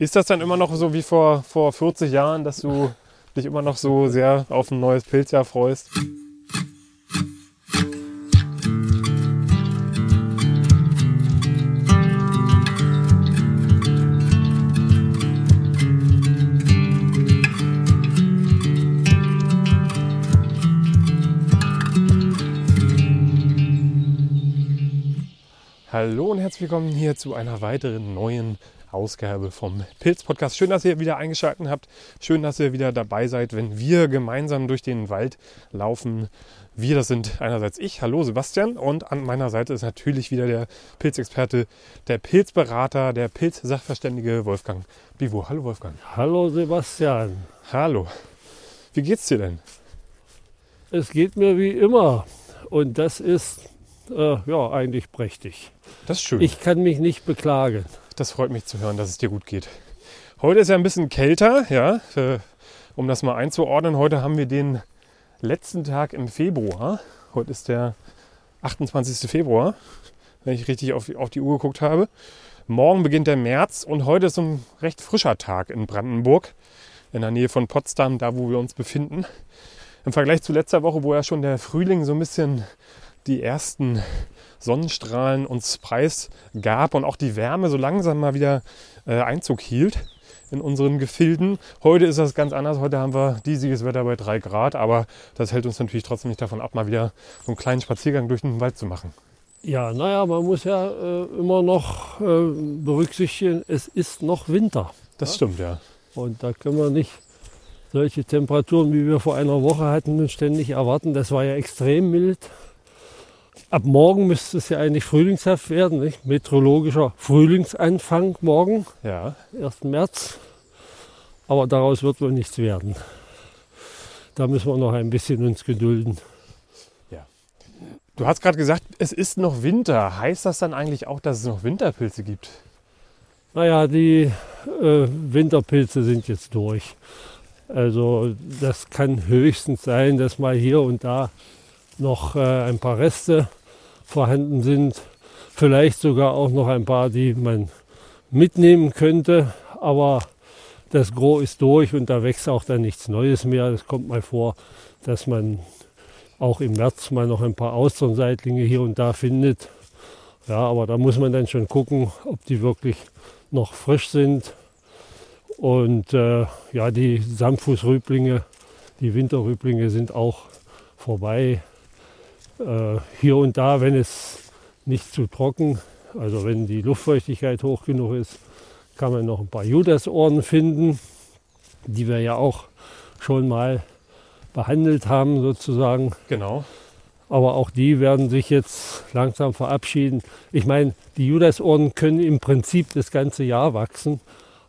Ist das dann immer noch so wie vor, vor 40 Jahren, dass du dich immer noch so sehr auf ein neues Pilzjahr freust? Hallo und herzlich willkommen hier zu einer weiteren neuen Ausgabe vom Pilz Podcast. Schön, dass ihr wieder eingeschaltet habt. Schön, dass ihr wieder dabei seid, wenn wir gemeinsam durch den Wald laufen. Wir, das sind einerseits ich, hallo Sebastian, und an meiner Seite ist natürlich wieder der Pilzexperte, der Pilzberater, der Pilzsachverständige Wolfgang Bivo. Hallo Wolfgang. Hallo Sebastian. Hallo. Wie geht's dir denn? Es geht mir wie immer und das ist äh, ja eigentlich prächtig. Das ist schön. Ich kann mich nicht beklagen. Das freut mich zu hören, dass es dir gut geht. Heute ist ja ein bisschen kälter, ja. Äh, um das mal einzuordnen, heute haben wir den letzten Tag im Februar. Heute ist der 28. Februar, wenn ich richtig auf, auf die Uhr geguckt habe. Morgen beginnt der März und heute ist ein recht frischer Tag in Brandenburg, in der Nähe von Potsdam, da wo wir uns befinden. Im Vergleich zu letzter Woche, wo ja schon der Frühling so ein bisschen die ersten Sonnenstrahlen uns preisgab und auch die Wärme so langsam mal wieder äh, Einzug hielt in unseren Gefilden. Heute ist das ganz anders. Heute haben wir diesiges Wetter bei 3 Grad, aber das hält uns natürlich trotzdem nicht davon ab, mal wieder so einen kleinen Spaziergang durch den Wald zu machen. Ja, naja, man muss ja äh, immer noch äh, berücksichtigen, es ist noch Winter. Das ja? stimmt, ja. Und da können wir nicht solche Temperaturen, wie wir vor einer Woche hatten, ständig erwarten. Das war ja extrem mild. Ab morgen müsste es ja eigentlich frühlingshaft werden, nicht? Meteorologischer Frühlingsanfang morgen, ja. 1. März. Aber daraus wird wohl nichts werden. Da müssen wir noch ein bisschen uns gedulden. Ja. Du hast gerade gesagt, es ist noch Winter. Heißt das dann eigentlich auch, dass es noch Winterpilze gibt? Naja, die äh, Winterpilze sind jetzt durch. Also das kann höchstens sein, dass mal hier und da noch äh, ein paar Reste vorhanden sind. Vielleicht sogar auch noch ein paar, die man mitnehmen könnte. Aber das Gros ist durch und da wächst auch dann nichts Neues mehr. Es kommt mal vor, dass man auch im März mal noch ein paar Austernseitlinge hier und da findet. Ja, aber da muss man dann schon gucken, ob die wirklich noch frisch sind. Und äh, ja, die Samtfußrüblinge, die Winterrüblinge sind auch vorbei. Äh, hier und da, wenn es nicht zu trocken, also wenn die Luftfeuchtigkeit hoch genug ist, kann man noch ein paar Judasohren finden, die wir ja auch schon mal behandelt haben sozusagen. Genau. Aber auch die werden sich jetzt langsam verabschieden. Ich meine, die Judasohren können im Prinzip das ganze Jahr wachsen,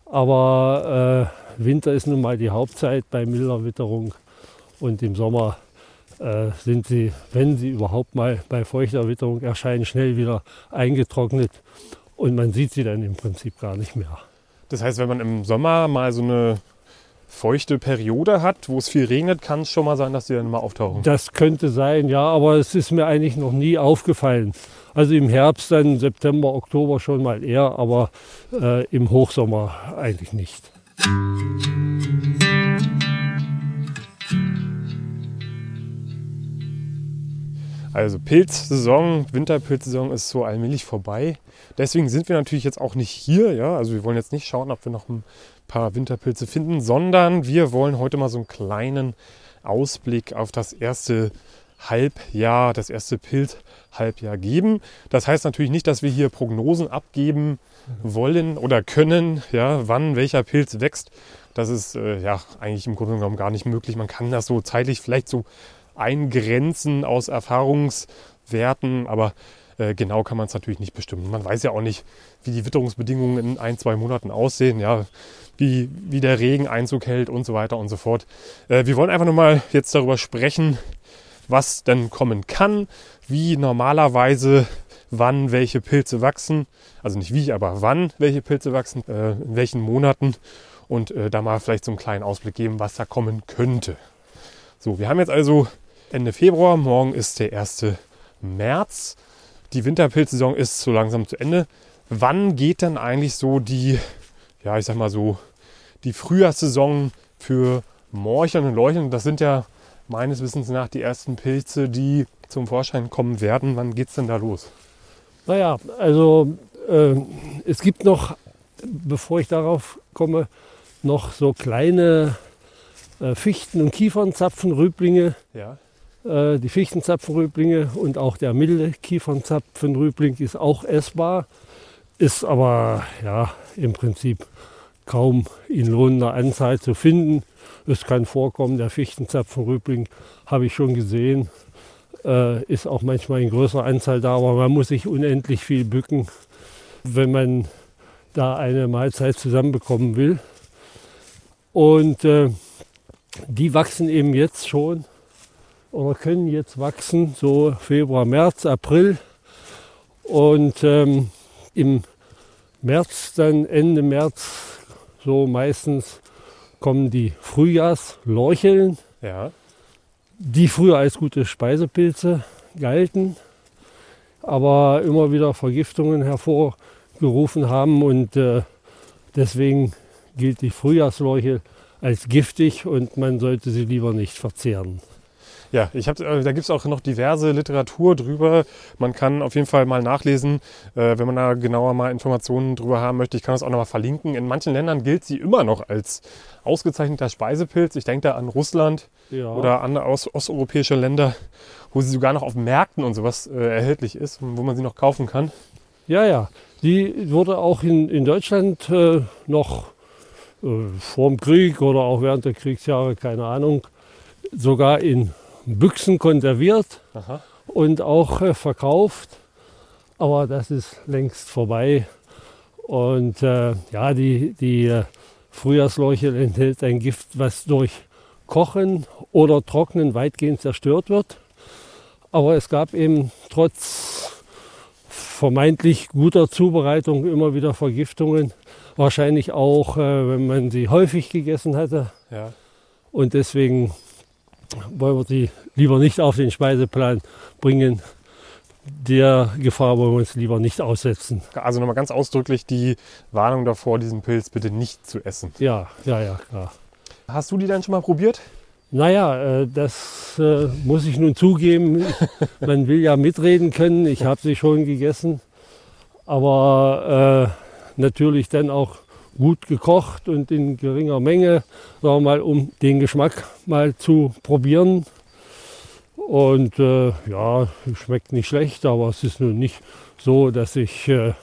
aber äh, Winter ist nun mal die Hauptzeit bei milder Witterung und im Sommer äh, sind sie, wenn sie überhaupt mal bei feuchter Witterung erscheinen, schnell wieder eingetrocknet und man sieht sie dann im Prinzip gar nicht mehr. Das heißt, wenn man im Sommer mal so eine feuchte Periode hat, wo es viel regnet, kann es schon mal sein, dass sie dann mal auftauchen. Das könnte sein, ja, aber es ist mir eigentlich noch nie aufgefallen. Also im Herbst, dann September, Oktober schon mal eher, aber äh, im Hochsommer eigentlich nicht. Also Pilzsaison, Winterpilzsaison ist so allmählich vorbei. Deswegen sind wir natürlich jetzt auch nicht hier. Ja? Also wir wollen jetzt nicht schauen, ob wir noch ein paar Winterpilze finden, sondern wir wollen heute mal so einen kleinen Ausblick auf das erste Halbjahr, das erste Pilzhalbjahr geben. Das heißt natürlich nicht, dass wir hier Prognosen abgeben wollen oder können, ja, wann welcher Pilz wächst. Das ist äh, ja eigentlich im Grunde genommen gar nicht möglich. Man kann das so zeitlich vielleicht so eingrenzen aus Erfahrungswerten, aber äh, genau kann man es natürlich nicht bestimmen. Man weiß ja auch nicht, wie die Witterungsbedingungen in ein, zwei Monaten aussehen, ja, wie, wie der Regen Einzug hält und so weiter und so fort. Äh, wir wollen einfach nur mal jetzt darüber sprechen, was denn kommen kann, wie normalerweise wann welche Pilze wachsen, also nicht wie, aber wann welche Pilze wachsen, äh, in welchen Monaten und äh, da mal vielleicht so einen kleinen Ausblick geben, was da kommen könnte. So, wir haben jetzt also Ende Februar. Morgen ist der 1. März. Die Winterpilzsaison ist so langsam zu Ende. Wann geht dann eigentlich so die ja, ich sag mal so, die Frühjahrssaison für Morcheln und Leucheln. Das sind ja meines Wissens nach die ersten Pilze, die zum Vorschein kommen werden. Wann geht es denn da los? Naja, also äh, es gibt noch, bevor ich darauf komme, noch so kleine äh, Fichten- und Kiefernzapfenrüblinge. Ja. Äh, die Fichtenzapfenrüblinge und auch der milde Kiefernzapfenrübling ist auch essbar, ist aber ja im Prinzip kaum in lohnender Anzahl zu finden. Es kann vorkommen, der Fichtenzapfenrübling habe ich schon gesehen, äh, ist auch manchmal in größerer Anzahl da, aber man muss sich unendlich viel bücken, wenn man da eine Mahlzeit zusammenbekommen will. Und äh, die wachsen eben jetzt schon oder können jetzt wachsen, so Februar, März, April. Und ähm, im März, dann Ende März, so meistens kommen die Frühjahrslorcheln, Ja. die früher als gute Speisepilze galten, aber immer wieder Vergiftungen hervorgerufen haben und äh, deswegen gilt die Frühjahrslorchel als giftig und man sollte sie lieber nicht verzehren. Ja, ich hab, äh, da gibt es auch noch diverse Literatur drüber. Man kann auf jeden Fall mal nachlesen, äh, wenn man da genauer mal Informationen drüber haben möchte. Ich kann das auch nochmal verlinken. In manchen Ländern gilt sie immer noch als ausgezeichneter Speisepilz. Ich denke da an Russland Ja. oder andere osteuropäische Länder, wo sie sogar noch auf Märkten und sowas äh, erhältlich ist, wo man sie noch kaufen kann. Ja, ja. Die wurde auch in, in Deutschland äh, noch äh, vor dem Krieg oder auch während der Kriegsjahre, keine Ahnung, sogar in Büchsen konserviert Aha. und auch äh, verkauft. Aber das ist längst vorbei. Und äh, ja, die, die äh, Frühjahrsleuchel enthält ein Gift, was durch Kochen oder Trocknen weitgehend zerstört wird. Aber es gab eben trotz vermeintlich guter Zubereitung immer wieder Vergiftungen. Wahrscheinlich auch, äh, wenn man sie häufig gegessen hatte. Ja. Und deswegen wollen wir sie lieber nicht auf den Speiseplan bringen. Der Gefahr wollen wir uns lieber nicht aussetzen. Also nochmal ganz ausdrücklich die Warnung davor, diesen Pilz bitte nicht zu essen. Ja, ja, ja, klar. Hast du die dann schon mal probiert? Naja, äh, das äh, muss ich nun zugeben. Man will ja mitreden können. Ich habe sie schon gegessen. Aber äh, natürlich dann auch gut gekocht und in geringer Menge, sagen wir mal, um den Geschmack mal zu probieren. Und äh, ja, schmeckt nicht schlecht, aber es ist nun nicht so, dass ich äh,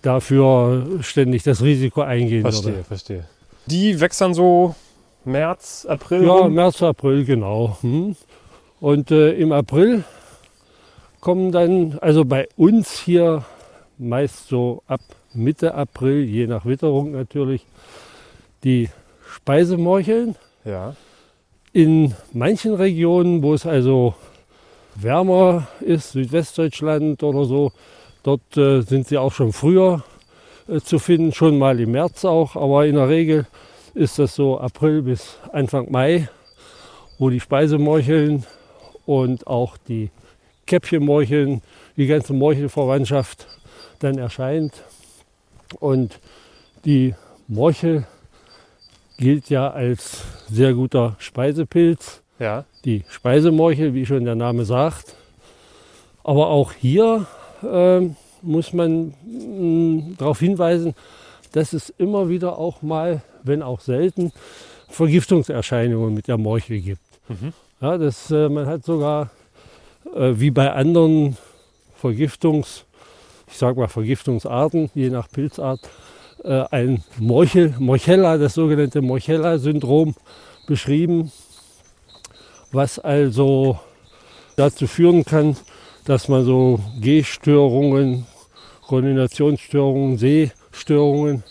dafür ständig das Risiko eingehen Verstehe, würde. verstehe. Die wächst dann so März, April Ja, rum? März, April, genau. Hm. Und äh, im April kommen dann, also bei uns hier meist so ab Mitte April, je nach Witterung natürlich, die Speisemorcheln. Ja. In manchen Regionen, wo es also wärmer ist, Südwestdeutschland oder so, dort äh, sind sie auch schon früher äh, zu finden, schon mal im März auch, aber in der Regel ist das so April bis Anfang Mai, wo die Speisemorcheln und auch die Käppchenmorcheln, die ganze Morchelverwandtschaft dann erscheint. Und die Morchel gilt ja als sehr guter Speisepilz. Ja. Die Speisemorchel, wie schon der Name sagt. Aber auch hier ähm, muss man darauf hinweisen, dass es immer wieder auch mal, wenn auch selten, Vergiftungserscheinungen mit der Morchel gibt. Mhm. Ja, das, äh, man hat sogar, äh, wie bei anderen Vergiftungs, ich sage mal Vergiftungsarten, je nach Pilzart, äh, ein Morchel, Morchella, das sogenannte Morchella-Syndrom beschrieben, was also dazu führen kann, dass man so Gehstörungen, Koordinationsstörungen, Sehstörungen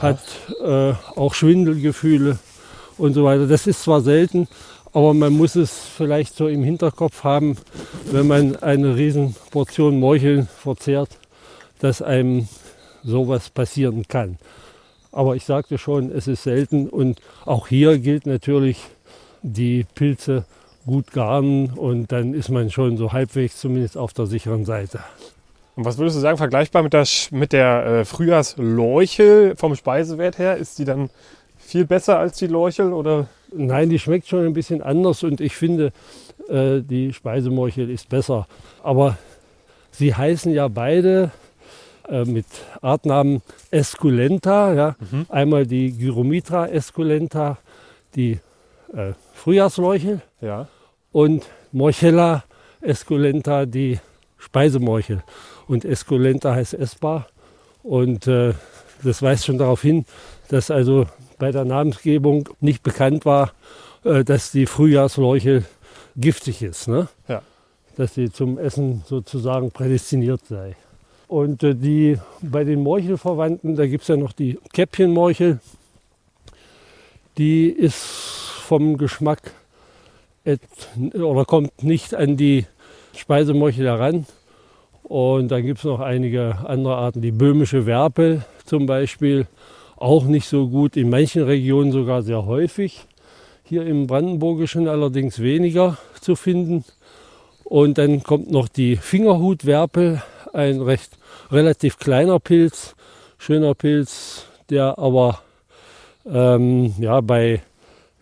hat, äh, auch Schwindelgefühle und so weiter. Das ist zwar selten, aber man muss es vielleicht so im Hinterkopf haben, wenn man eine Riesenportion Morcheln verzehrt, dass einem sowas passieren kann. Aber ich sagte schon, es ist selten und auch hier gilt natürlich, die Pilze gut garnen und dann ist man schon so halbwegs zumindest auf der sicheren Seite. Und was würdest du sagen, vergleichbar mit der, mit der äh, Frühjahrslorchel vom Speisewert her? Ist die dann viel besser als die Lorchel oder? Nein, die schmeckt schon ein bisschen anders und ich finde, äh, die Speisemorchel ist besser. Aber sie heißen ja beide äh, mit Artnamen Esculenta. Ja? Einmal die Gyromitra esculenta, die äh, Frühjahrslorchel Ja. und Morchella esculenta, die Speisemorchel. Und esculenta heißt essbar. Und äh, das weist schon darauf hin, dass also bei der Namensgebung nicht bekannt war, äh, dass die Frühjahrslorchel giftig ist. Ne? Ja. Dass sie zum Essen sozusagen prädestiniert sei. Und äh, die, bei den Morchelverwandten, da gibt es ja noch die Käppchenmorchel. Die ist vom Geschmack et, oder kommt nicht an die Speisemorchel heran. Und dann gibt es noch einige andere Arten, die böhmische Werpel zum Beispiel, auch nicht so gut, in manchen Regionen sogar sehr häufig. Hier im Brandenburgischen allerdings weniger zu finden. Und dann kommt noch die Fingerhutwerpel, ein recht relativ kleiner Pilz, schöner Pilz, der aber ähm, ja, bei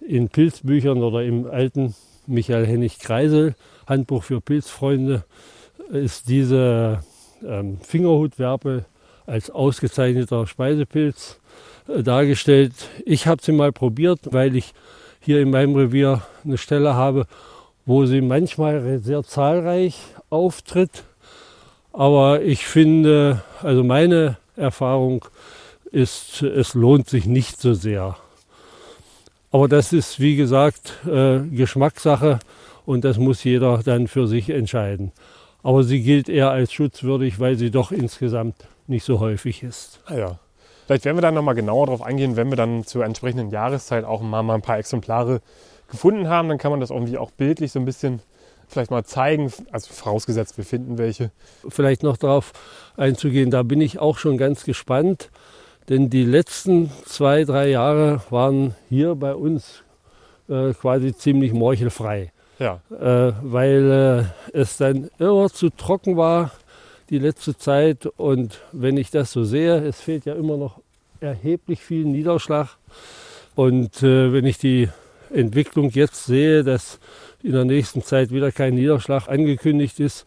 in Pilzbüchern oder im alten Michael Hennig Kreisel Handbuch für Pilzfreunde ist diese ähm, Fingerhutwerpel als ausgezeichneter Speisepilz äh, dargestellt. Ich habe sie mal probiert, weil ich hier in meinem Revier eine Stelle habe, wo sie manchmal sehr zahlreich auftritt. Aber ich finde, also meine Erfahrung ist, es lohnt sich nicht so sehr. Aber das ist, wie gesagt, äh, Geschmackssache und das muss jeder dann für sich entscheiden. Aber sie gilt eher als schutzwürdig, weil sie doch insgesamt nicht so häufig ist. Ah ja. Vielleicht werden wir dann nochmal genauer darauf eingehen, wenn wir dann zur entsprechenden Jahreszeit auch mal, mal ein paar Exemplare gefunden haben. Dann kann man das irgendwie auch bildlich so ein bisschen vielleicht mal zeigen. Also vorausgesetzt, wir finden welche. Vielleicht noch darauf einzugehen, da bin ich auch schon ganz gespannt. Denn die letzten zwei, drei Jahre waren hier bei uns äh, quasi ziemlich morchelfrei. Ja. äh, weil äh, es dann immer zu trocken war die letzte Zeit. Und wenn ich das so sehe, es fehlt ja immer noch erheblich viel Niederschlag. Und äh, wenn ich die Entwicklung jetzt sehe, dass in der nächsten Zeit wieder kein Niederschlag angekündigt ist,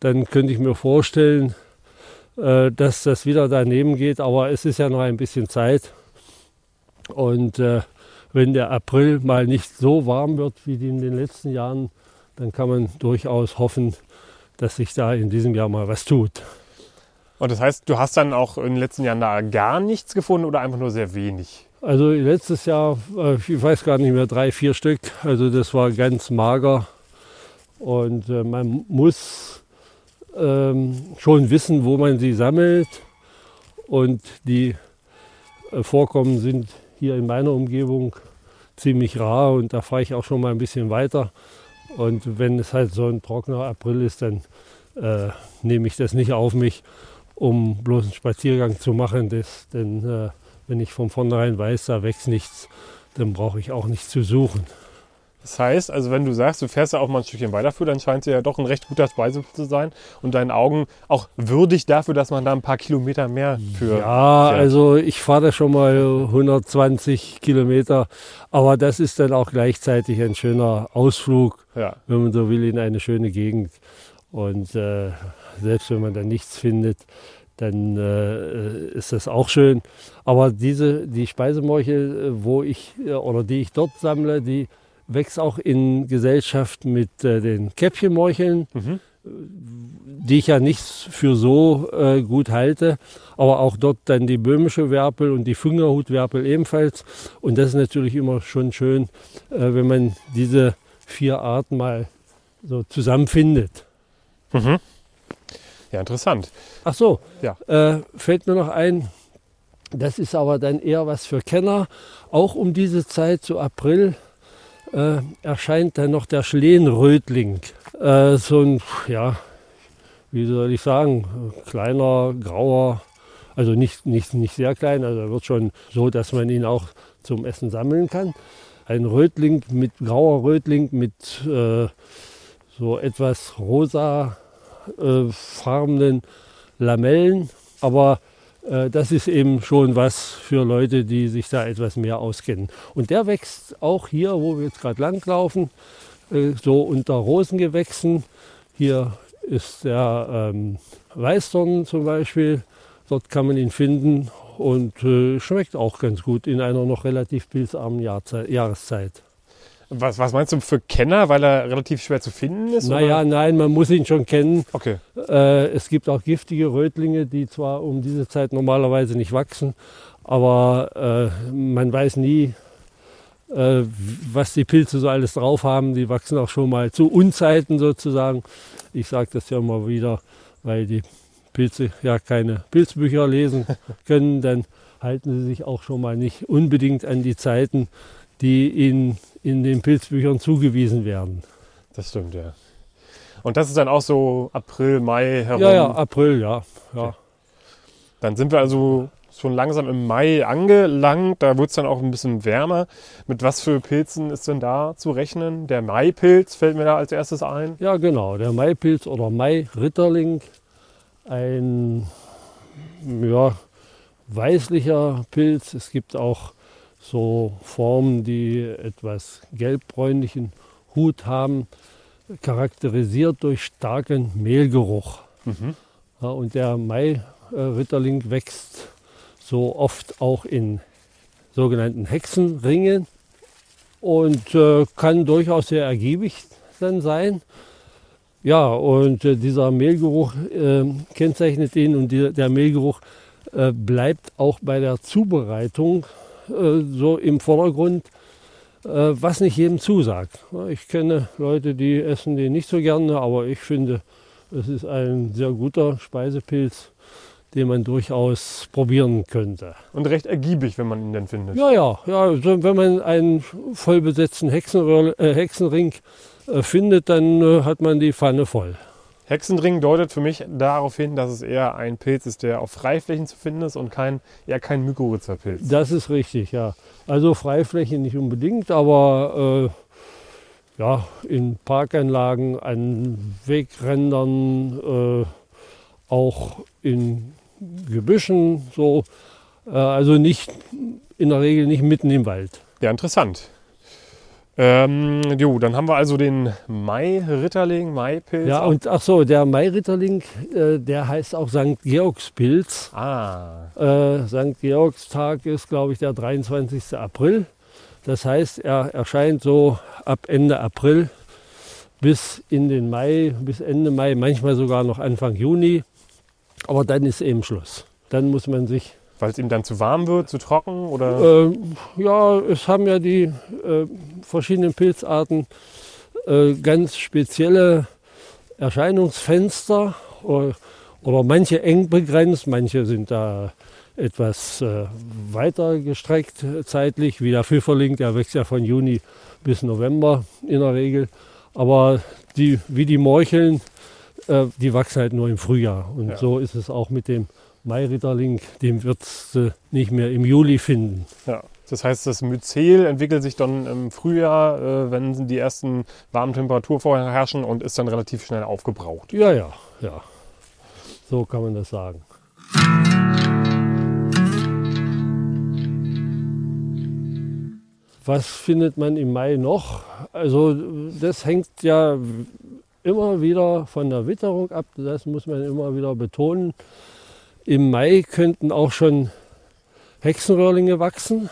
dann könnte ich mir vorstellen, äh, dass das wieder daneben geht. Aber es ist ja noch ein bisschen Zeit. Und äh, wenn der April mal nicht so warm wird wie in den letzten Jahren, dann kann man durchaus hoffen, dass sich da in diesem Jahr mal was tut. Und das heißt, du hast dann auch in den letzten Jahren da gar nichts gefunden oder einfach nur sehr wenig? Also letztes Jahr, äh, ich weiß gar nicht mehr, drei, vier Stück. Also das war ganz mager. Und äh, man muss ähm, schon wissen, wo man sie sammelt. Und die äh, Vorkommen sind hier in meiner Umgebung ziemlich rar und da fahre ich auch schon mal ein bisschen weiter. Und wenn es halt so ein trockener April ist, dann äh, nehme ich das nicht auf mich, um bloß einen Spaziergang zu machen. Das, denn äh, wenn ich von vornherein weiß, da wächst nichts, dann brauche ich auch nichts zu suchen. Das heißt, also wenn du sagst, du fährst ja auch mal ein Stückchen weiter für, dann scheint es ja doch ein recht guter Speisepilz zu sein und deinen Augen auch würdig dafür, dass man da ein paar Kilometer mehr für Ja, fährt. also ich fahre da schon mal 120 Kilometer, aber das ist dann auch gleichzeitig ein schöner Ausflug, Ja. wenn man so will, in eine schöne Gegend. Und äh, selbst wenn man da nichts findet, dann äh, ist das auch schön. Aber diese, die Speisemorchel, äh, wo ich äh, oder die ich dort sammle, die wächst auch in Gesellschaft mit äh, den Käppchenmorcheln, Mhm. die ich ja nicht für so äh, gut halte. Aber auch dort dann die böhmische Werpel und die Fingerhutwerpel ebenfalls. Und das ist natürlich immer schon schön, äh, wenn man diese vier Arten mal so zusammenfindet. Mhm. Ja, interessant. Ach so, Ja. äh, fällt mir noch ein, das ist aber dann eher was für Kenner. Auch um diese Zeit, so April, äh, erscheint dann noch der Schlehenrötling. Äh, so ein, ja, wie soll ich sagen, kleiner, grauer, also nicht, nicht, nicht sehr klein, also er wird schon so, dass man ihn auch zum Essen sammeln kann. Ein Rötling mit grauer Rötling mit äh, so etwas rosa äh, farbenen Lamellen. Aber äh, das ist eben schon was für Leute, die sich da etwas mehr auskennen. Und der wächst auch hier, wo wir jetzt gerade langlaufen, äh, so unter Rosengewächsen. Hier ist der ähm, Weißdorn zum Beispiel. Dort kann man ihn finden und äh, schmeckt auch ganz gut in einer noch relativ pilzarmen Jahrzeit, Jahreszeit. Was, was meinst du für Kenner, weil er relativ schwer zu finden ist? Naja, oder? nein, man muss ihn schon kennen. Okay. Äh, es gibt auch giftige Rötlinge, die zwar um diese Zeit normalerweise nicht wachsen, aber äh, man weiß nie, äh, was die Pilze so alles drauf haben. Die wachsen auch schon mal zu Unzeiten sozusagen. Ich sage das ja immer wieder, weil die Pilze ja keine Pilzbücher lesen können, dann halten sie sich auch schon mal nicht unbedingt an die Zeiten, die ihnen in den Pilzbüchern zugewiesen werden. Das stimmt, ja. Und das ist dann auch so April, Mai herum? Ja, ja, April, ja. ja. Okay. Dann sind wir also schon langsam im Mai angelangt. Da wird es dann auch ein bisschen wärmer. Mit was für Pilzen ist denn da zu rechnen? Der Maipilz fällt mir da als erstes ein. Ja, genau. Der Maipilz oder Mai-Ritterling. Ein ja, weißlicher Pilz. Es gibt auch so Formen, die etwas gelbbräunlichen Hut haben, charakterisiert durch starken Mehlgeruch. Mhm. Ja, und der Mai-Ritterling wächst so oft auch in sogenannten Hexenringen und äh, kann durchaus sehr ergiebig dann sein. Ja, und äh, dieser Mehlgeruch äh, kennzeichnet ihn und die, der Mehlgeruch äh, bleibt auch bei der Zubereitung äh, so im Vordergrund, äh, was nicht jedem zusagt. Ich kenne Leute, die essen den nicht so gerne, aber ich finde, es ist ein sehr guter Speisepilz, den man durchaus probieren könnte. Und recht ergiebig, wenn man ihn denn findet. Ja, ja, ja. Also wenn man einen vollbesetzten äh, Hexenring äh, findet, dann hat man die Pfanne voll. Hexenring deutet für mich darauf hin, dass es eher ein Pilz ist, der auf Freiflächen zu finden ist und kein, eher kein Mykorrhizapilz. Das ist richtig, ja. Also Freifläche nicht unbedingt, aber äh, ja, in Parkanlagen, an Wegrändern, äh, auch in Gebüschen, so. Äh, also nicht in der Regel nicht mitten im Wald. Ja, interessant. Ähm, jo, dann haben wir also den Mai-Ritterling, Maipilz. Ja, und ach so, der Mai-Ritterling, äh, der heißt auch St. Georgspilz. Ah, Äh, St. Georgstag ist, glaube ich, der 23. April. Das heißt, er erscheint so ab Ende April bis in den Mai, bis Ende Mai, manchmal sogar noch Anfang Juni. Aber dann ist eben Schluss. Dann muss man sich weil es ihm dann zu warm wird, zu trocken oder? Äh, ja, es haben ja die äh, verschiedenen Pilzarten äh, ganz spezielle Erscheinungsfenster oder, oder, manche eng begrenzt, manche sind da etwas äh, weiter gestreckt zeitlich, wie der Pfifferling, der wächst ja von Juni bis November in der Regel. Aber die, wie die Morcheln, äh, die wachsen halt nur im Frühjahr. Und Ja. so ist es auch mit dem Mairitterling, den wird äh, nicht mehr im Juli finden. Ja. Das heißt, das Myzel entwickelt sich dann im Frühjahr, äh, wenn die ersten warmen Temperaturen vorher herrschen und ist dann relativ schnell aufgebraucht. Ja, ja, ja. So kann man das sagen. Was findet man im Mai noch? Also das hängt ja immer wieder von der Witterung ab. Das muss man immer wieder betonen. Im Mai könnten auch schon Hexenröhrlinge wachsen,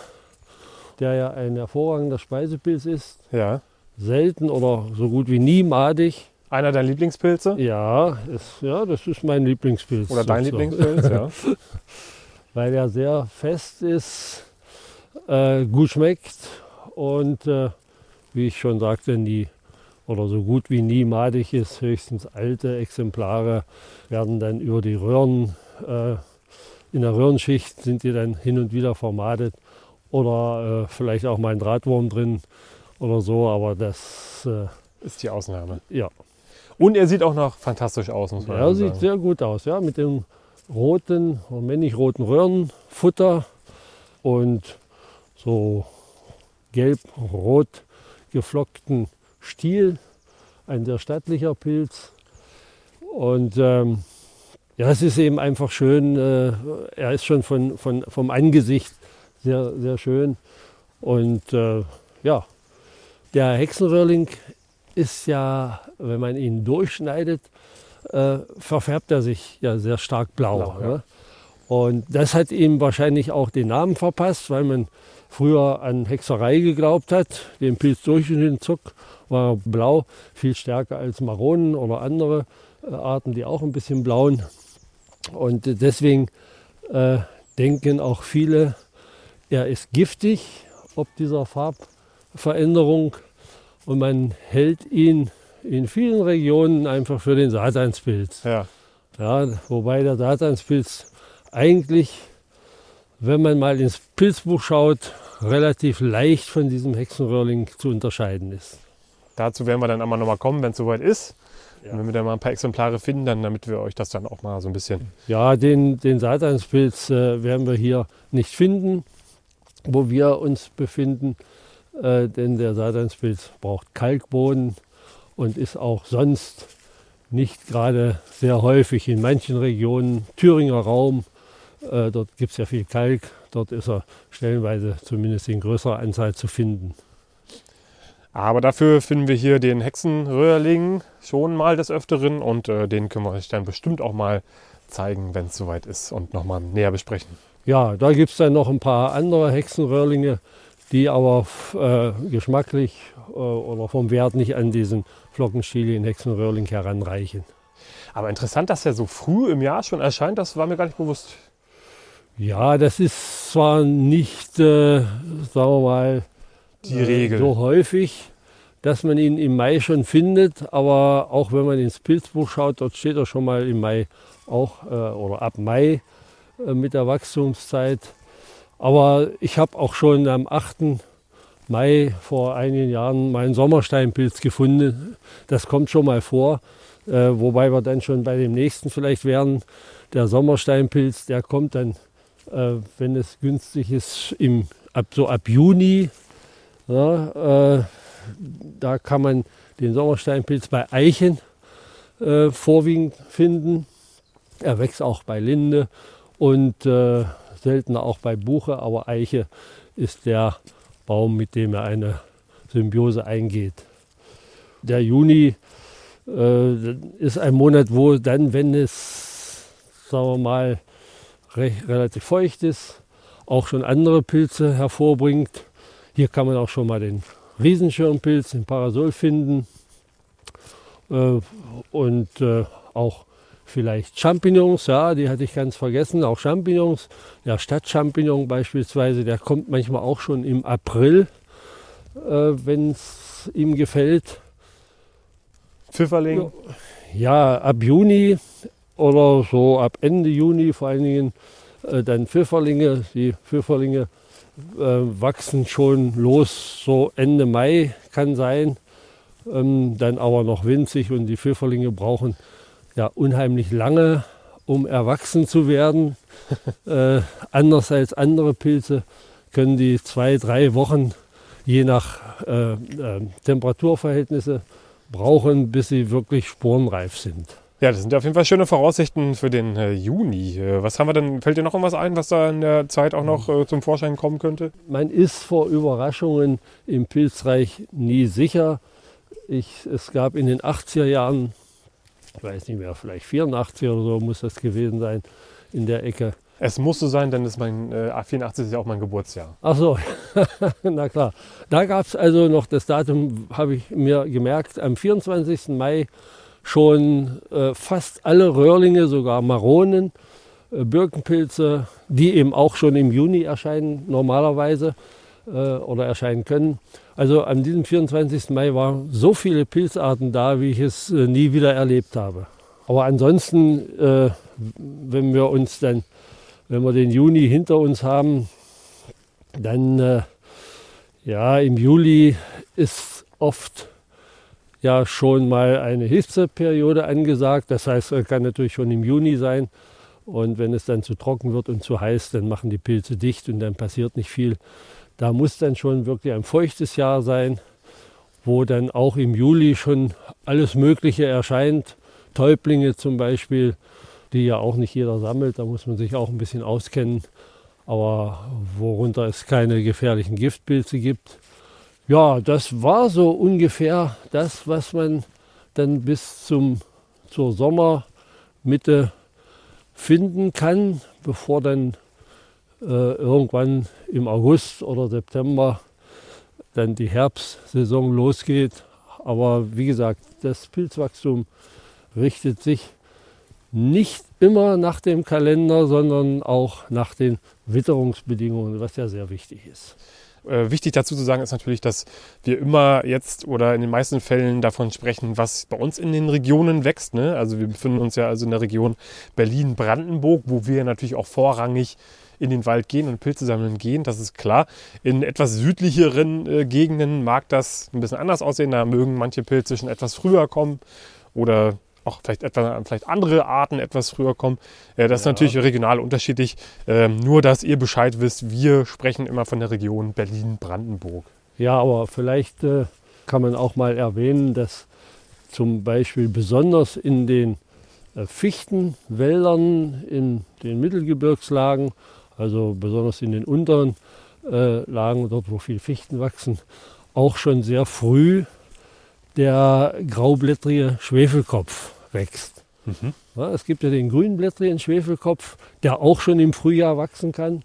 der ja ein hervorragender Speisepilz ist. Ja. Selten oder so gut wie nie madig. Einer deiner Lieblingspilze? Ja, ist, ja, das ist mein Lieblingspilz. Oder dein sozusagen. Lieblingspilz, ja. Weil er sehr fest ist, äh, gut schmeckt und äh, wie ich schon sagte, nie oder so gut wie nie madig ist. Höchstens alte Exemplare werden dann über die Röhren, äh, in der Röhrenschicht sind die dann hin und wieder vermadet oder äh, vielleicht auch mal ein Drahtwurm drin oder so, aber das, äh, Ist die Ausnahme. ja. Und er sieht auch noch fantastisch aus, muss man Ja, sagen. sieht sehr gut aus, ja, mit dem roten, männlich-roten Röhrenfutter und so gelb-rot geflockten Stiel, ein sehr stattlicher Pilz. Und ähm, ja, es ist eben einfach schön. Äh, er ist schon von, von, vom Angesicht sehr, sehr schön. Und äh, ja, der Hexenröhrling ist ja, wenn man ihn durchschneidet, äh, verfärbt er sich ja sehr stark blau. blau ja. ne? Und das hat ihm wahrscheinlich auch den Namen verpasst, weil man früher an Hexerei geglaubt hat. Den Pilz durchschnitten Zuck war blau, viel stärker als Maronen oder andere äh, Arten, die auch ein bisschen blauen. Und deswegen äh, denken auch viele, er ist giftig, ob dieser Farbveränderung. Und man hält ihn in vielen Regionen einfach für den Satanspilz. Ja. Ja, wobei der Satanspilz eigentlich, wenn man mal ins Pilzbuch schaut, relativ leicht von diesem Hexenröhrling zu unterscheiden ist. Dazu werden wir dann einmal nochmal kommen, wenn es soweit ist. Ja. Wenn wir da mal ein paar Exemplare finden, dann damit wir euch das dann auch mal so ein bisschen. Ja, den, den Satanspilz äh, werden wir hier nicht finden, wo wir uns befinden, äh, denn der Satanspilz braucht Kalkboden und ist auch sonst nicht gerade sehr häufig in manchen Regionen. Thüringer Raum, äh, dort gibt es ja viel Kalk, dort ist er stellenweise zumindest in größerer Anzahl zu finden. Aber dafür finden wir hier den Hexenröhrling schon mal des Öfteren und äh, den können wir euch dann bestimmt auch mal zeigen, wenn es soweit ist und nochmal näher besprechen. Ja, da gibt es dann noch ein paar andere Hexenröhrlinge, die aber äh, geschmacklich äh, oder vom Wert nicht an diesen Flockenstielien Hexenröhrling heranreichen. Aber interessant, dass er so früh im Jahr schon erscheint, das war mir gar nicht bewusst. Ja, das ist zwar nicht, äh, sagen wir mal, die Regel. so häufig, dass man ihn im Mai schon findet, aber auch wenn man ins Pilzbuch schaut, dort steht er schon mal im Mai auch äh, oder ab Mai äh, mit der Wachstumszeit. Aber ich habe auch schon am 8. Mai vor einigen Jahren meinen Sommersteinpilz gefunden. Das kommt schon mal vor, äh, wobei wir dann schon bei dem nächsten vielleicht wären. Der Sommersteinpilz, der kommt dann, äh, wenn es günstig ist, im, ab, so ab Juni ja, äh, da kann man den Sommersteinpilz bei Eichen äh, vorwiegend finden. Er wächst auch bei Linde und äh, seltener auch bei Buche, aber Eiche ist der Baum, mit dem er eine Symbiose eingeht. Der Juni äh, ist ein Monat, wo dann, wenn es, sagen wir mal, recht, relativ feucht ist, auch schon andere Pilze hervorbringt. Hier kann man auch schon mal den Riesenschirmpilz, den Parasol finden äh, und äh, auch vielleicht Champignons, ja, die hatte ich ganz vergessen, auch Champignons. Der Stadtchampignon beispielsweise, der kommt manchmal auch schon im April, äh, wenn es ihm gefällt. Pfifferling? Ja, ab Juni oder so ab Ende Juni vor allen Dingen äh, dann Pfifferlinge. Die Pfifferlinge wachsen schon los, so Ende Mai kann sein, ähm, dann aber noch winzig und die Pfifferlinge brauchen ja unheimlich lange, um erwachsen zu werden. äh, anders als andere Pilze können die zwei, drei Wochen je nach äh, äh Temperaturverhältnisse brauchen, bis sie wirklich sporenreif sind. Ja, das sind auf jeden Fall schöne Voraussichten für den äh, Juni. Äh, was haben wir denn? Fällt dir noch irgendwas ein, was da in der Zeit auch noch äh, zum Vorschein kommen könnte? Man ist vor Überraschungen im Pilzreich nie sicher. Ich, es gab in den 80er Jahren, ich weiß nicht mehr, vielleicht 84 oder so muss das gewesen sein, in der Ecke. Es muss so sein, denn ist mein, äh, 84 ist ja auch mein Geburtsjahr. Ach so, na klar. Da gab es also noch das Datum, habe ich mir gemerkt, am 24. Mai schon äh, fast alle Röhrlinge, sogar Maronen, äh, Birkenpilze, die eben auch schon im Juni erscheinen normalerweise äh, oder erscheinen können. Also an diesem 24. Mai waren so viele Pilzarten da, wie ich es äh, nie wieder erlebt habe. Aber ansonsten, äh, wenn wir uns dann, wenn wir den Juni hinter uns haben, dann äh, ja, im Juli ist oft ja schon mal eine Hitzeperiode angesagt. Das heißt, es kann natürlich schon im Juni sein. Und wenn es dann zu trocken wird und zu heiß, dann machen die Pilze dicht und dann passiert nicht viel. Da muss dann schon wirklich ein feuchtes Jahr sein, wo dann auch im Juli schon alles Mögliche erscheint. Täublinge zum Beispiel, die ja auch nicht jeder sammelt. Da muss man sich auch ein bisschen auskennen. Aber worunter es keine gefährlichen Giftpilze gibt. Ja, das war so ungefähr das, was man dann bis zum, zur Sommermitte finden kann, bevor dann äh, irgendwann im August oder September dann die Herbstsaison losgeht. Aber wie gesagt, das Pilzwachstum richtet sich nicht immer nach dem Kalender, sondern auch nach den Witterungsbedingungen, was ja sehr wichtig ist. Äh, wichtig dazu zu sagen ist natürlich, dass wir immer jetzt oder in den meisten Fällen davon sprechen, was bei uns in den Regionen wächst. Ne? Also wir befinden uns ja also in der Region Berlin-Brandenburg, wo wir natürlich auch vorrangig in den Wald gehen und Pilze sammeln gehen, das ist klar. In etwas südlicheren äh, Gegenden mag das ein bisschen anders aussehen. Da mögen manche Pilze schon etwas früher kommen oder auch vielleicht, etwa, vielleicht andere Arten etwas früher kommen. Äh, das ja. ist natürlich regional unterschiedlich. Ähm, nur, dass ihr Bescheid wisst, wir sprechen immer von der Region Berlin-Brandenburg. Ja, aber vielleicht äh, kann man auch mal erwähnen, dass zum Beispiel besonders in den äh, Fichtenwäldern in den Mittelgebirgslagen also besonders in den unteren äh, Lagen, dort wo viel Fichten wachsen, auch schon sehr früh der graublättrige Schwefelkopf wächst. Mhm. Ja, es gibt ja den grünblättrigen Schwefelkopf, der auch schon im Frühjahr wachsen kann,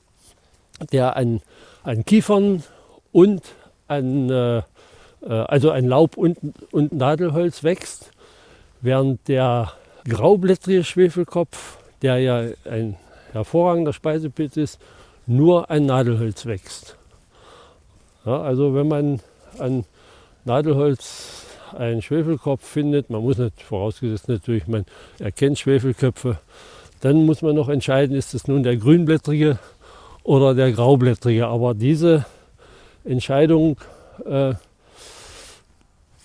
der an, an Kiefern und an, äh, äh also ein Laub und, und Nadelholz wächst, während der graublättrige Schwefelkopf, der ja ein hervorragender Speisepilz ist, nur ein Nadelholz wächst. Ja, also wenn man an Nadelholz einen Schwefelkopf findet, man muss nicht, vorausgesetzt natürlich, man erkennt Schwefelköpfe, dann muss man noch entscheiden, ist es nun der grünblättrige oder der graublättrige. Aber diese Entscheidung äh,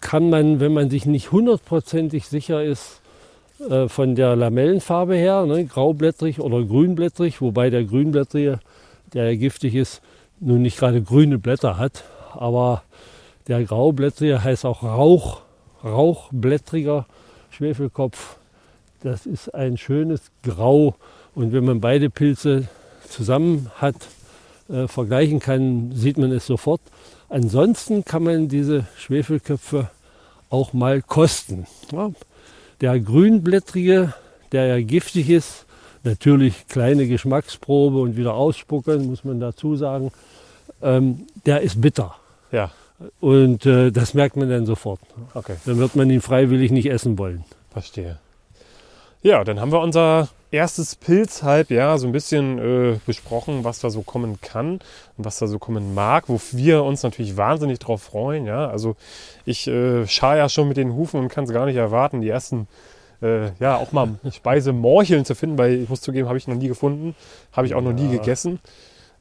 kann man, wenn man sich nicht hundertprozentig sicher ist, äh, von der Lamellenfarbe her, ne, graublättrig oder grünblättrig, wobei der grünblättrige, der giftig ist, nun nicht gerade grüne Blätter hat, aber der graublättrige heißt auch Rauch, rauchblättriger Schwefelkopf. Das ist ein schönes Grau und wenn man beide Pilze zusammen hat, äh, vergleichen kann, sieht man es sofort. Ansonsten kann man diese Schwefelköpfe auch mal kosten. Ja, der grünblättrige, der ja giftig ist, natürlich kleine Geschmacksprobe und wieder ausspucken, muss man dazu sagen, ähm, der ist bitter. Ja. Und äh, das merkt man dann sofort. Okay. Dann wird man ihn freiwillig nicht essen wollen. Verstehe. Ja, dann haben wir unser erstes Pilzhalbjahr so ein bisschen äh, besprochen, was da so kommen kann und was da so kommen mag, wo wir uns natürlich wahnsinnig drauf freuen. Ja, also ich äh, schar ja schon mit den Hufen und kann es gar nicht erwarten, die ersten äh, ja auch mal Speisemorcheln zu finden, weil ich muss zugeben, habe ich noch nie gefunden, habe ich auch noch nie gegessen.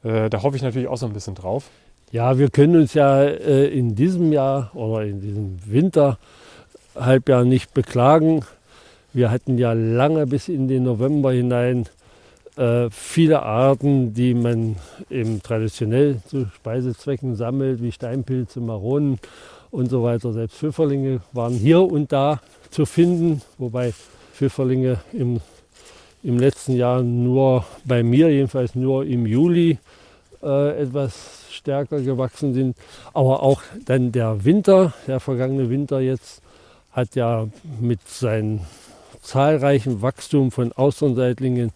Äh, da hoffe ich natürlich auch so ein bisschen drauf. Ja, wir können uns ja äh, in diesem Jahr oder in diesem Winterhalbjahr nicht beklagen wir hatten ja lange bis in den November hinein äh, viele Arten, die man eben traditionell zu Speisezwecken sammelt, wie Steinpilze, Maronen und so weiter. Selbst Pfifferlinge waren hier und da zu finden, wobei Pfifferlinge im, im letzten Jahr nur bei mir, jedenfalls nur im Juli, äh, etwas stärker gewachsen sind. Aber auch dann der Winter, der vergangene Winter jetzt, hat ja mit seinen zahlreichen Wachstum von Austernseitlingen,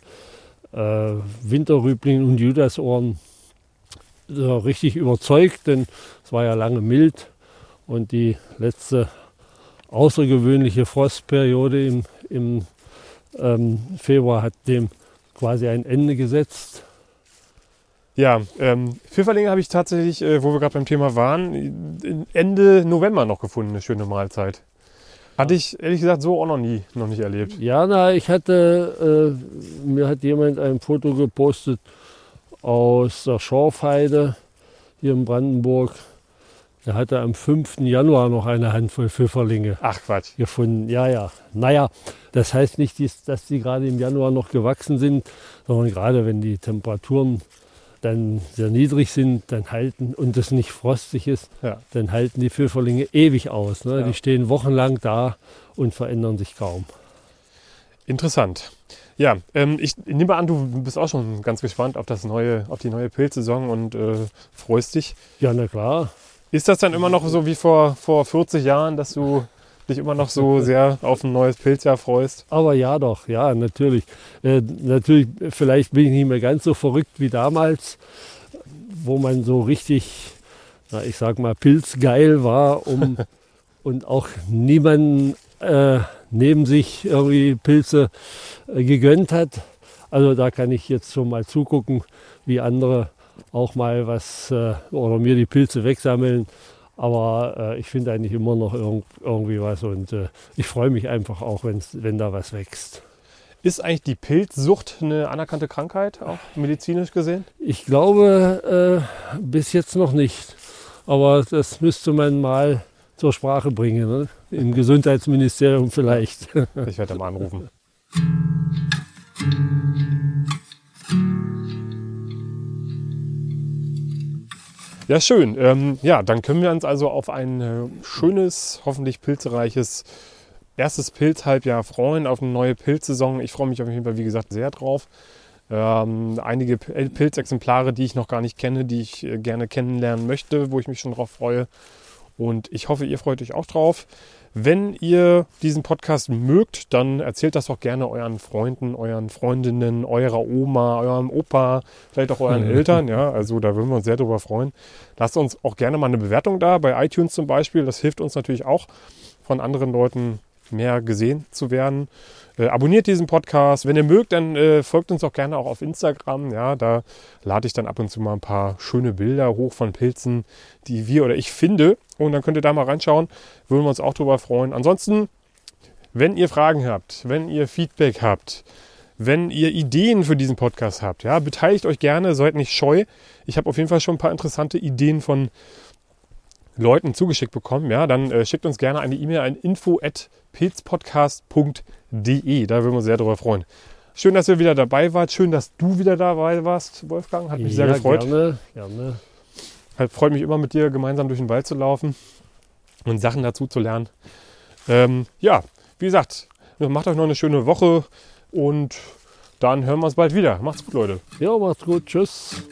äh, Winterrüblingen und Judasohren äh, richtig überzeugt, denn es war ja lange mild und die letzte außergewöhnliche Frostperiode im, im ähm, Februar hat dem quasi ein Ende gesetzt. Ja, ähm, Pfifferlinge habe ich tatsächlich, äh, wo wir gerade beim Thema waren, Ende November noch gefunden, eine schöne Mahlzeit. Hatte ich ehrlich gesagt so auch noch nie, noch nicht erlebt. Ja, na, ich hatte, äh, mir hat jemand ein Foto gepostet aus der Schorfheide hier in Brandenburg. Er hatte am 5. Januar noch eine Handvoll Pfifferlinge Ach Quatsch. gefunden. Ja, ja. Naja, das heißt nicht, dass die gerade im Januar noch gewachsen sind, sondern gerade wenn die Temperaturen dann sehr niedrig sind, dann halten und es nicht frostig ist, ja. dann halten die Pfifferlinge ewig aus. Ne? Ja. Die stehen wochenlang da und verändern sich kaum. Interessant. Ja, ähm, ich nehme an, du bist auch schon ganz gespannt auf das neue, auf die neue Pilzsaison und äh, freust dich. Ja, na klar. Ist das dann immer noch so wie vor, vor 40 Jahren, dass du dich immer noch so sehr auf ein neues Pilzjahr freust? Aber ja doch, ja, natürlich. Äh, natürlich, vielleicht bin ich nicht mehr ganz so verrückt wie damals, wo man so richtig, na, ich sag mal, pilzgeil war um, und auch niemanden äh, neben sich irgendwie Pilze äh, gegönnt hat. Also da kann ich jetzt schon mal zugucken, wie andere auch mal was äh, oder mir die Pilze wegsammeln. Aber äh, ich finde eigentlich immer noch irg irgendwie was und äh, ich freue mich einfach auch, wenn da was wächst. Ist eigentlich die Pilzsucht eine anerkannte Krankheit, auch medizinisch gesehen? Ich glaube äh, bis jetzt noch nicht. Aber das müsste man mal zur Sprache bringen. Ne? Im Gesundheitsministerium vielleicht. Ich werde mal anrufen. Ja, schön. Ähm, ja, dann können wir uns also auf ein äh, schönes, hoffentlich pilzereiches erstes Pilzhalbjahr freuen, auf eine neue Pilzsaison. Ich freue mich auf jeden Fall, wie gesagt, sehr drauf. Ähm, einige Pilzexemplare, die ich noch gar nicht kenne, die ich äh, gerne kennenlernen möchte, wo ich mich schon drauf freue. Und ich hoffe, ihr freut euch auch drauf. Wenn ihr diesen Podcast mögt, dann erzählt das doch gerne euren Freunden, euren Freundinnen, eurer Oma, eurem Opa, vielleicht auch euren Eltern. Ja, also da würden wir uns sehr drüber freuen. Lasst uns auch gerne mal eine Bewertung da, bei iTunes zum Beispiel. Das hilft uns natürlich auch, von anderen Leuten mehr gesehen zu werden. Äh, abonniert diesen Podcast. Wenn ihr mögt, dann äh, folgt uns auch gerne auch auf Instagram. Ja, da lade ich dann ab und zu mal ein paar schöne Bilder hoch von Pilzen, die wir oder ich finde. Und dann könnt ihr da mal reinschauen. Würden wir uns auch drüber freuen. Ansonsten, wenn ihr Fragen habt, wenn ihr Feedback habt, wenn ihr Ideen für diesen Podcast habt, ja, beteiligt euch gerne, seid nicht scheu. Ich habe auf jeden Fall schon ein paar interessante Ideen von Leuten zugeschickt bekommen, ja, dann äh, schickt uns gerne eine E-Mail an info@pilzpodcast.de. Da würden wir uns sehr darüber freuen. Schön, dass ihr wieder dabei wart. Schön, dass du wieder dabei warst, Wolfgang. Hat mich ja, sehr gefreut. Gerne, gerne. Halt, freut mich immer mit dir gemeinsam durch den Wald zu laufen und Sachen dazu zu lernen. Ähm, ja, wie gesagt, macht euch noch eine schöne Woche und dann hören wir uns bald wieder. Macht's gut, Leute. Ja, macht's gut. Tschüss.